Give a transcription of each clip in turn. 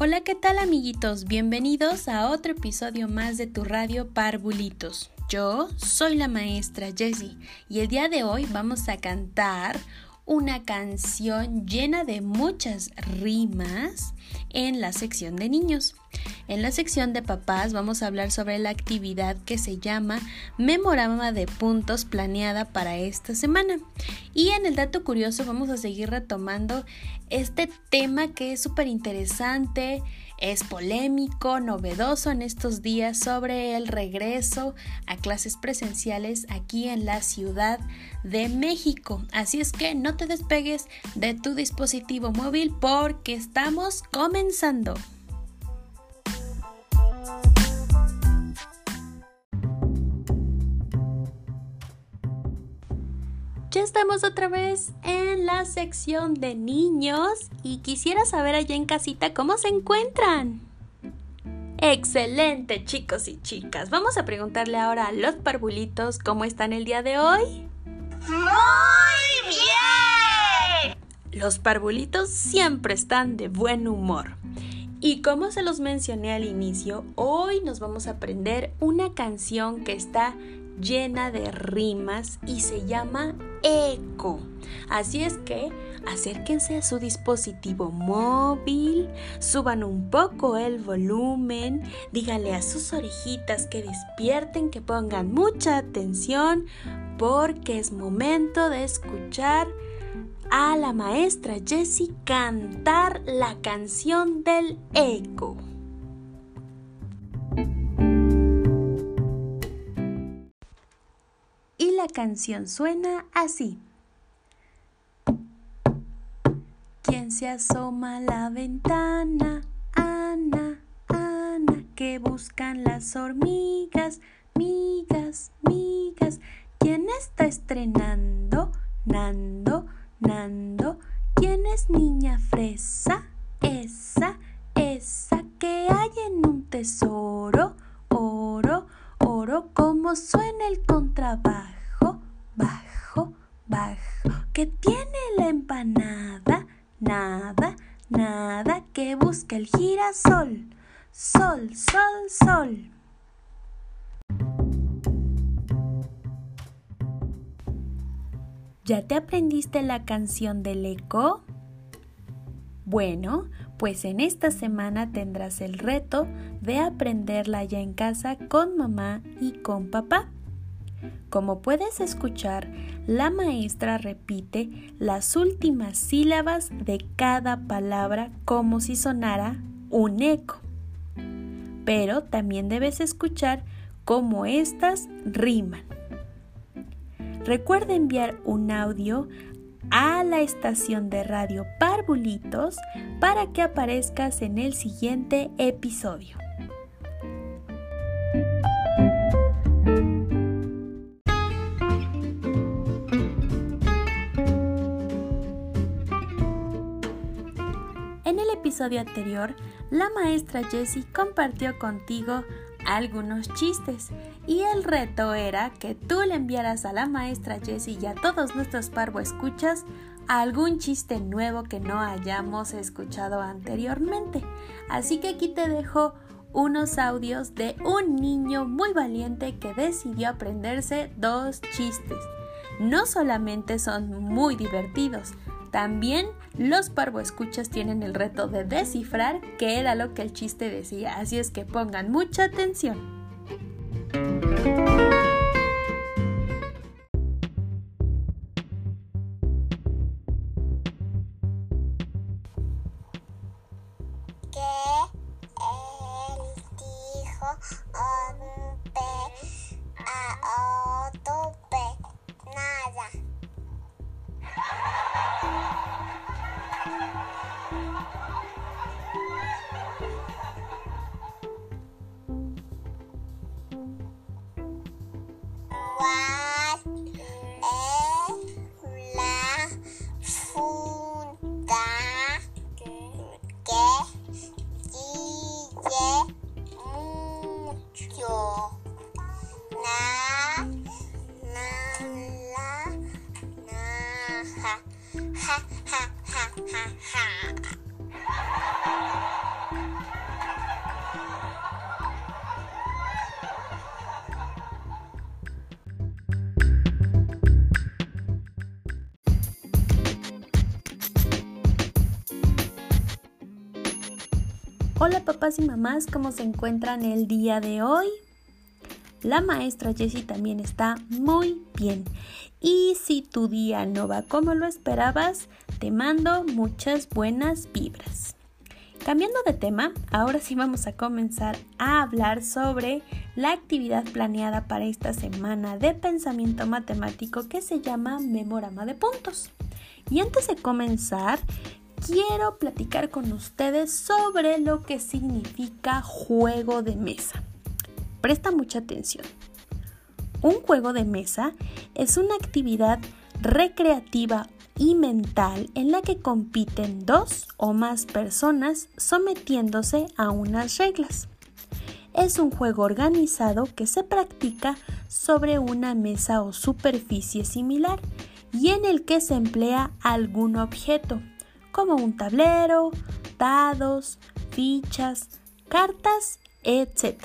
Hola, ¿qué tal amiguitos? Bienvenidos a otro episodio más de tu radio Parvulitos. Yo soy la maestra Jessie y el día de hoy vamos a cantar una canción llena de muchas rimas en la sección de niños. En la sección de papás vamos a hablar sobre la actividad que se llama Memorama de Puntos planeada para esta semana. Y en el dato curioso vamos a seguir retomando este tema que es súper interesante es polémico, novedoso en estos días sobre el regreso a clases presenciales aquí en la Ciudad de México. Así es que no te despegues de tu dispositivo móvil porque estamos comenzando. Ya estamos otra vez en la sección de niños y quisiera saber allá en casita cómo se encuentran. Excelente chicos y chicas. Vamos a preguntarle ahora a los parvulitos cómo están el día de hoy. Muy bien. Los parvulitos siempre están de buen humor. Y como se los mencioné al inicio, hoy nos vamos a aprender una canción que está llena de rimas y se llama eco. Así es que acérquense a su dispositivo móvil, suban un poco el volumen, díganle a sus orejitas que despierten, que pongan mucha atención, porque es momento de escuchar a la maestra Jessie cantar la canción del eco. Canción suena así. ¿Quién se asoma a la ventana? Ana, Ana, que buscan las hormigas, migas, migas. ¿Quién está estrenando? Nando, Nando. ¿Quién es niña fresa? Esa, esa que hay en un tesoro, oro, oro, como suena el contrabajo bajo, bajo. ¿Qué tiene la empanada? Nada, nada que busca el girasol. Sol, sol, sol. ¿Ya te aprendiste la canción del eco? Bueno, pues en esta semana tendrás el reto de aprenderla ya en casa con mamá y con papá. Como puedes escuchar, la maestra repite las últimas sílabas de cada palabra como si sonara un eco. Pero también debes escuchar cómo éstas riman. Recuerda enviar un audio a la estación de radio Parvulitos para que aparezcas en el siguiente episodio. Episodio anterior, la maestra Jessie compartió contigo algunos chistes y el reto era que tú le enviaras a la maestra Jessie y a todos nuestros parvo escuchas algún chiste nuevo que no hayamos escuchado anteriormente. Así que aquí te dejo unos audios de un niño muy valiente que decidió aprenderse dos chistes. No solamente son muy divertidos, también los parvoescuchas tienen el reto de descifrar qué era lo que el chiste decía, así es que pongan mucha atención. cuál es la funda que sigue mucho. Na, na, la, na, ja, ja, ja, ja, ja. Hola papás y mamás, ¿cómo se encuentran el día de hoy? La maestra Jessie también está muy bien. Y si tu día no va como lo esperabas, te mando muchas buenas vibras. Cambiando de tema, ahora sí vamos a comenzar a hablar sobre la actividad planeada para esta semana de pensamiento matemático que se llama Memorama de Puntos. Y antes de comenzar, quiero platicar con ustedes sobre lo que significa juego de mesa. Presta mucha atención. Un juego de mesa es una actividad recreativa y mental en la que compiten dos o más personas sometiéndose a unas reglas. Es un juego organizado que se practica sobre una mesa o superficie similar y en el que se emplea algún objeto, como un tablero, dados, fichas, cartas, etc.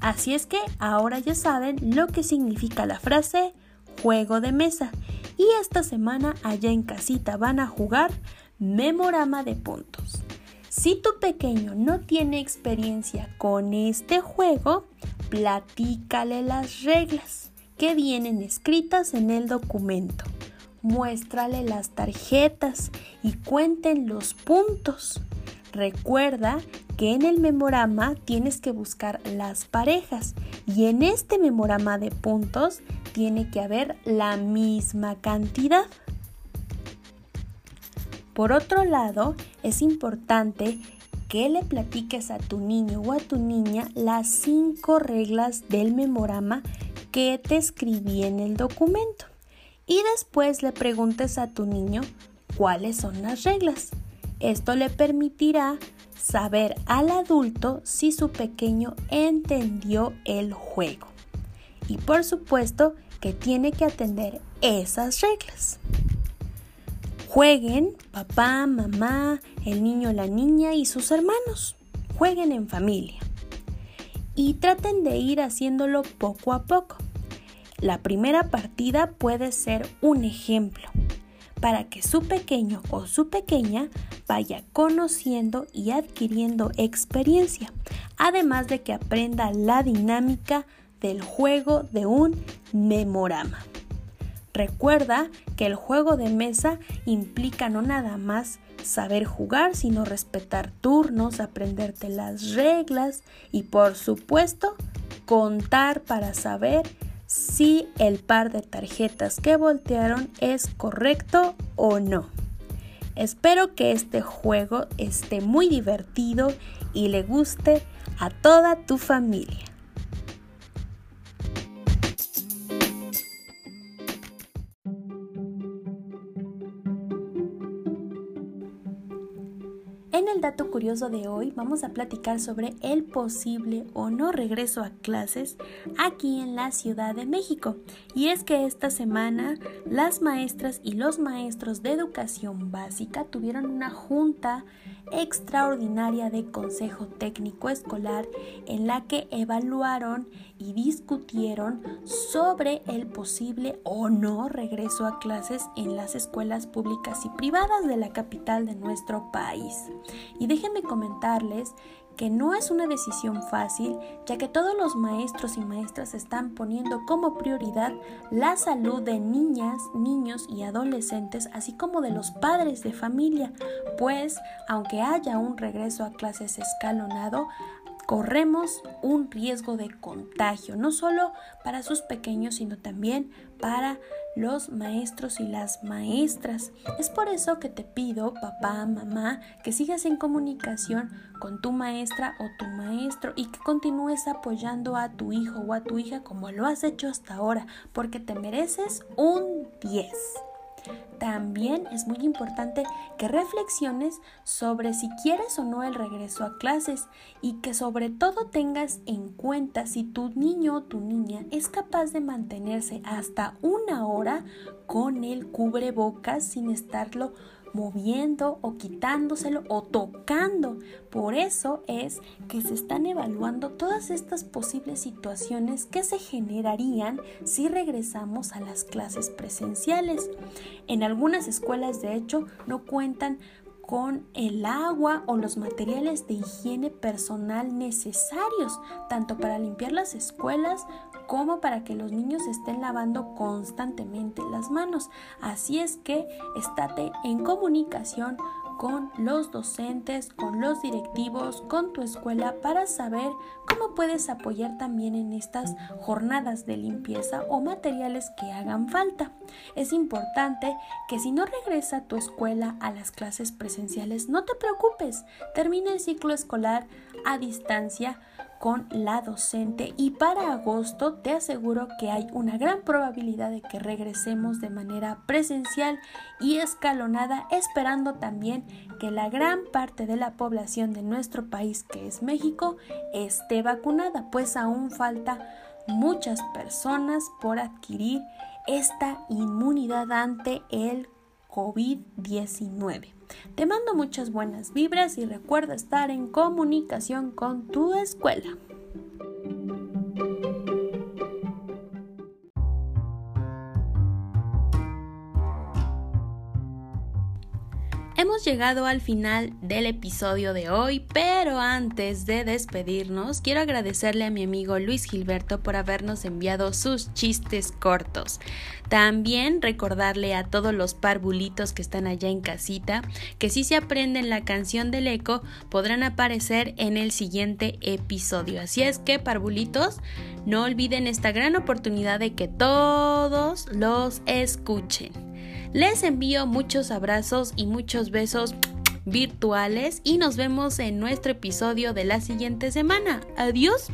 Así es que ahora ya saben lo que significa la frase juego de mesa y esta semana allá en casita van a jugar memorama de puntos. Si tu pequeño no tiene experiencia con este juego, platícale las reglas que vienen escritas en el documento muéstrale las tarjetas y cuenten los puntos. Recuerda que en el memorama tienes que buscar las parejas y en este memorama de puntos tiene que haber la misma cantidad. Por otro lado, es importante que le platiques a tu niño o a tu niña las cinco reglas del memorama que te escribí en el documento y después le preguntes a tu niño cuáles son las reglas. Esto le permitirá saber al adulto si su pequeño entendió el juego. Y por supuesto que tiene que atender esas reglas. Jueguen papá, mamá, el niño, la niña y sus hermanos. Jueguen en familia. Y traten de ir haciéndolo poco a poco. La primera partida puede ser un ejemplo para que su pequeño o su pequeña vaya conociendo y adquiriendo experiencia, además de que aprenda la dinámica del juego de un memorama. Recuerda que el juego de mesa implica no nada más saber jugar, sino respetar turnos, aprenderte las reglas y por supuesto contar para saber si el par de tarjetas que voltearon es correcto o no. Espero que este juego esté muy divertido y le guste a toda tu familia. De hoy vamos a platicar sobre el posible o no regreso a clases aquí en la Ciudad de México. Y es que esta semana las maestras y los maestros de educación básica tuvieron una junta extraordinaria de Consejo Técnico Escolar en la que evaluaron y discutieron sobre el posible o no regreso a clases en las escuelas públicas y privadas de la capital de nuestro país. Y déjenme comentarles que no es una decisión fácil, ya que todos los maestros y maestras están poniendo como prioridad la salud de niñas, niños y adolescentes, así como de los padres de familia, pues aunque haya un regreso a clases escalonado, corremos un riesgo de contagio, no solo para sus pequeños, sino también para los maestros y las maestras. Es por eso que te pido, papá, mamá, que sigas en comunicación con tu maestra o tu maestro y que continúes apoyando a tu hijo o a tu hija como lo has hecho hasta ahora, porque te mereces un 10. También es muy importante que reflexiones sobre si quieres o no el regreso a clases y que sobre todo tengas en cuenta si tu niño o tu niña es capaz de mantenerse hasta una hora con el cubrebocas sin estarlo moviendo o quitándoselo o tocando. Por eso es que se están evaluando todas estas posibles situaciones que se generarían si regresamos a las clases presenciales. En algunas escuelas, de hecho, no cuentan con el agua o los materiales de higiene personal necesarios, tanto para limpiar las escuelas como para que los niños estén lavando constantemente las manos. Así es que estate en comunicación con los docentes, con los directivos, con tu escuela para saber cómo puedes apoyar también en estas jornadas de limpieza o materiales que hagan falta. Es importante que si no regresa tu escuela a las clases presenciales, no te preocupes, termina el ciclo escolar a distancia con la docente y para agosto te aseguro que hay una gran probabilidad de que regresemos de manera presencial y escalonada esperando también que la gran parte de la población de nuestro país que es México esté vacunada pues aún falta muchas personas por adquirir esta inmunidad ante el COVID-19. Te mando muchas buenas vibras y recuerda estar en comunicación con tu escuela. Hemos llegado al final del episodio de hoy, pero antes de despedirnos, quiero agradecerle a mi amigo Luis Gilberto por habernos enviado sus chistes cortos. También recordarle a todos los parvulitos que están allá en casita que si se aprenden la canción del eco podrán aparecer en el siguiente episodio. Así es que parvulitos, no olviden esta gran oportunidad de que todos los escuchen. Les envío muchos abrazos y muchos besos virtuales y nos vemos en nuestro episodio de la siguiente semana. Adiós.